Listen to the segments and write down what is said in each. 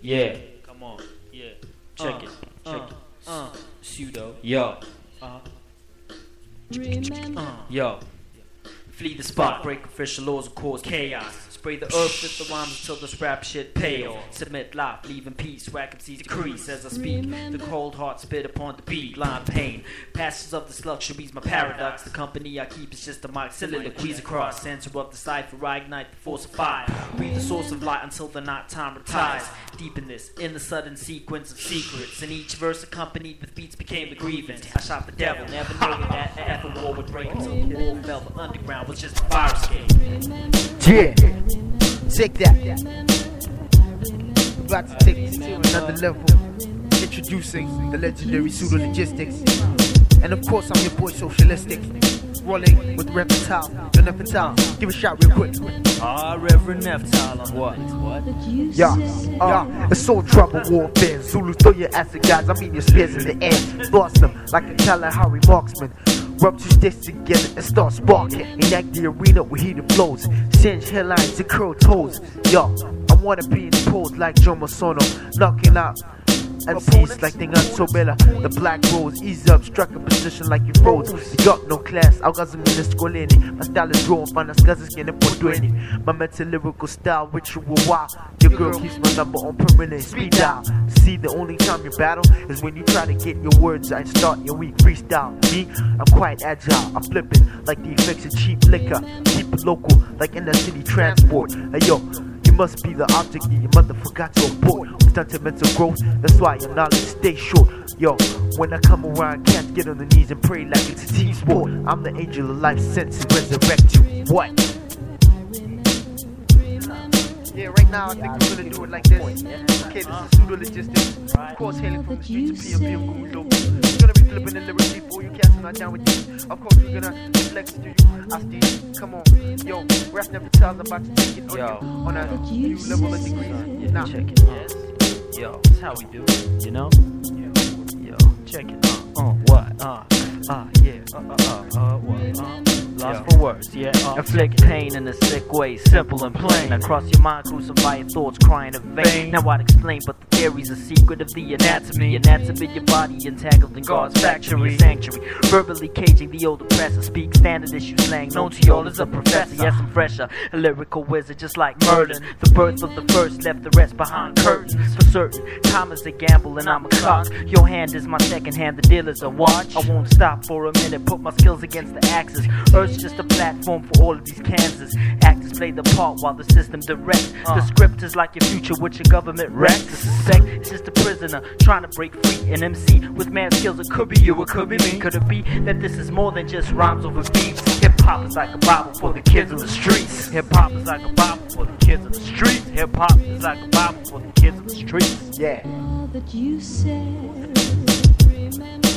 Yeah, Come on. Yeah. check Uh, it. Check uh, it. Uh. Pseudo. Yo, Uh. Remember. Uh. yo. Flee the spot, break official laws and cause chaos. Spray the earth with the rhymes until the scrap shit pale. Submit life, leave in peace, whack MCs decrease as I speak. The cold heart spit upon the beat, line pain. Passions of this luxury's my paradox. The company I keep is just a mic soliloquies across. Center of the cipher, I ignite the force of fire. Breathe the source of light until the night time retires. Deep in this, in the sudden sequence of secrets. And each verse accompanied with beats became the grievance. I shot the devil, never knowing that the effort war would break until the wall fell. The underground was just a fire escape. Yeah, take that. About to take this to another level. Introducing the legendary pseudo logistics. And of course, I'm your boy Socialistic. Rolling with Reptile, the Neptile. Give a shout real quick. Ah, Reverend Neftile on What? What? Yeah, uh, it's so trouble warfare. Zulu throw your acid guys, I mean your spears in the air. Blast them like a Kalahari marksman. Rub two sticks together and start sparking. Enact the arena with heated flows. Singe headlines and curl toes. Yo, I wanna be in the pose like Jomo Sono. Knocking out MCs like Dingaan Thobela. The black rose, ease up, struck a position like you froze. You got no class, aukazimile esikoleni. My style is drawn, find the raw, mfana sikazisingene ebhodweni. My mental lyrical style, ritual wow. Your girl keeps my number on permanent speed dial. See, the only time you battle is when you try to get your words and start your weak freestyle. Me, I'm quite agile. I'm flipping like the effects of cheap liquor. Keep it local, like in the city transport. Hey yo, you must be the object that your mother forgot to abort. With sentimental growth, that's why your knowledge stay short. Yo, when I come around, cats get on their knees and pray like it's a team sport. I'm the angel of life sent to resurrect you. What? Yeah, right now I think we're gonna do it like this. Okay, this is pseudo logistics. Of course, hailing from the streets of PMP and Google. We're gonna be flipping in the lyrically for you cats who not down with this. Of course, we're gonna flex to you. I Steve, come on. Yo, rap never tells about to take it on, Yo. you, on a new level of degree. Yeah, Nah. check it. Yes. Yo, that's how we do it. You know? Yo, check it. Uh, uh, what? Uh, uh, yeah. Uh, uh, uh, uh, what? Uh, lost Yo. for words, yeah. Uh, Inflict pain in a sick way, simple and plain. Across your mind, crucify your thoughts, crying in vain. Now I'd explain, but the theory's a secret of the anatomy. Anatomy, your body entangled in God's factory, sanctuary. Verbally caging the old oppressor. Speak standard issue slang, known to y'all as a professor. Yes, I'm fresher, a lyrical wizard, just like Merlin. The birth of the first left the rest behind curtains. For certain, time is a gamble and I'm a clock. Your hand is my second hand, the dealer's a watch. I won't stop for a minute, put my skills against the axis. Earth's just a platform for all of these Kansas. Actors play the part while the system directs. Uh. The script is like your future, which your government wrecks. The suspect is just a prisoner trying to break free. An MC with mad skills, it could be you, it could be me. Could it be that this is more than just rhymes over beats? Hip hop is like a Bible for the kids in the streets. Hip hop is like a Bible for the kids in the streets. Hip hop is like a Bible for the kids in the streets. Yeah. All that you said. Remember.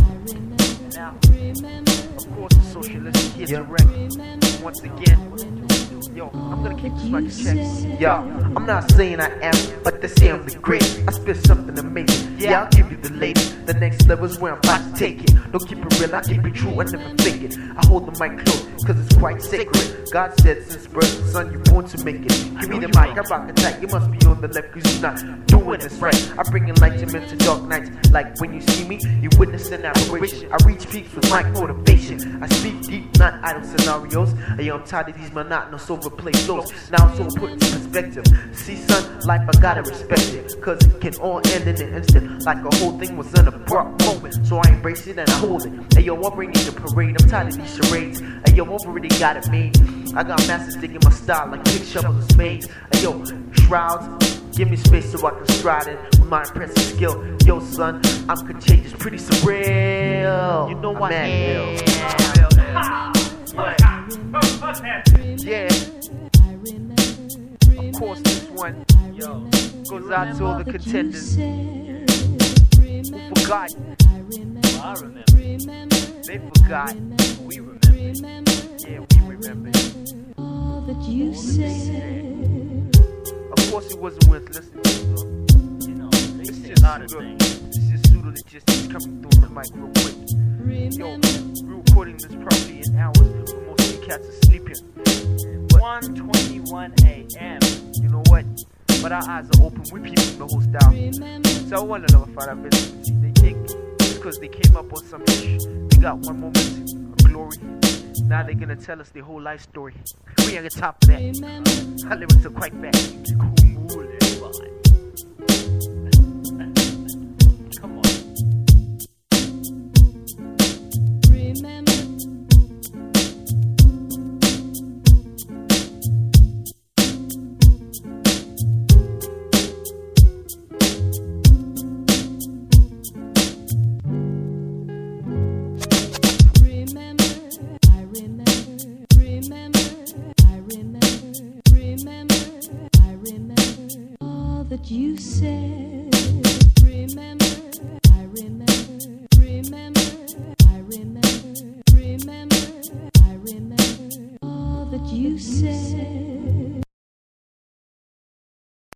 Now, Remember. Of course, the socialist here Yeah. to. Once again, yo, I'm gonna keep this a. Yo, I'm not saying I am, but they say I'm the great. I spit something amazing. Yeah, I'll give you the latest. The next level's where I'm about to take it. Don't keep it real, I keep it true, I never fake it. I hold the mic close, cause it's quite sacred. God said, since birth, son, you're born to make it. Give me the mic, I rock attack. You must be on the left, cause you're not doing this right. I bring enlightenment to dark nights. Like when you see me, you witness an apparition. I reach peaks with mic motivation. I speak deep, not idle scenarios. Hey, I'm tired of these monotonous overplayed flows. Now it's all put into perspective. See, son, life I gotta respect it. Cause it can all end in an instant. Like a whole thing was an abrupt moment. So I embrace it and I hold it. Hey, yo, I'm bringing the parade. I'm tired of these charades. Hey, yo, I've already got it made. I got masters digging my style like pick shovels and spades. Hey, yo, shrouds. Give me space so I can stride it with my impressive skill. Yo, son, I'm contagious, pretty surreal. You know what I am. Yeah, of course, this one goes out to all the contenders who forgot. I remember. They forgot. We remember. Yeah, we remember. All that you said. Of course, it wasn't worth listening to. You know, they It's say a lot of pseudo. things. It's just pseudo logistics coming through the mic real quick. Yo, we're recording this probably in hours cats are sleeping. But 1:21 a.m. you know what? but our eyes are open. We peeping the whole style. So I know if I visibility. They think because they came up on some ish, they got one moment of glory. Now they're gonna tell us their whole life story. We ain't time for that. Our lyrics are quite bad. Cool, that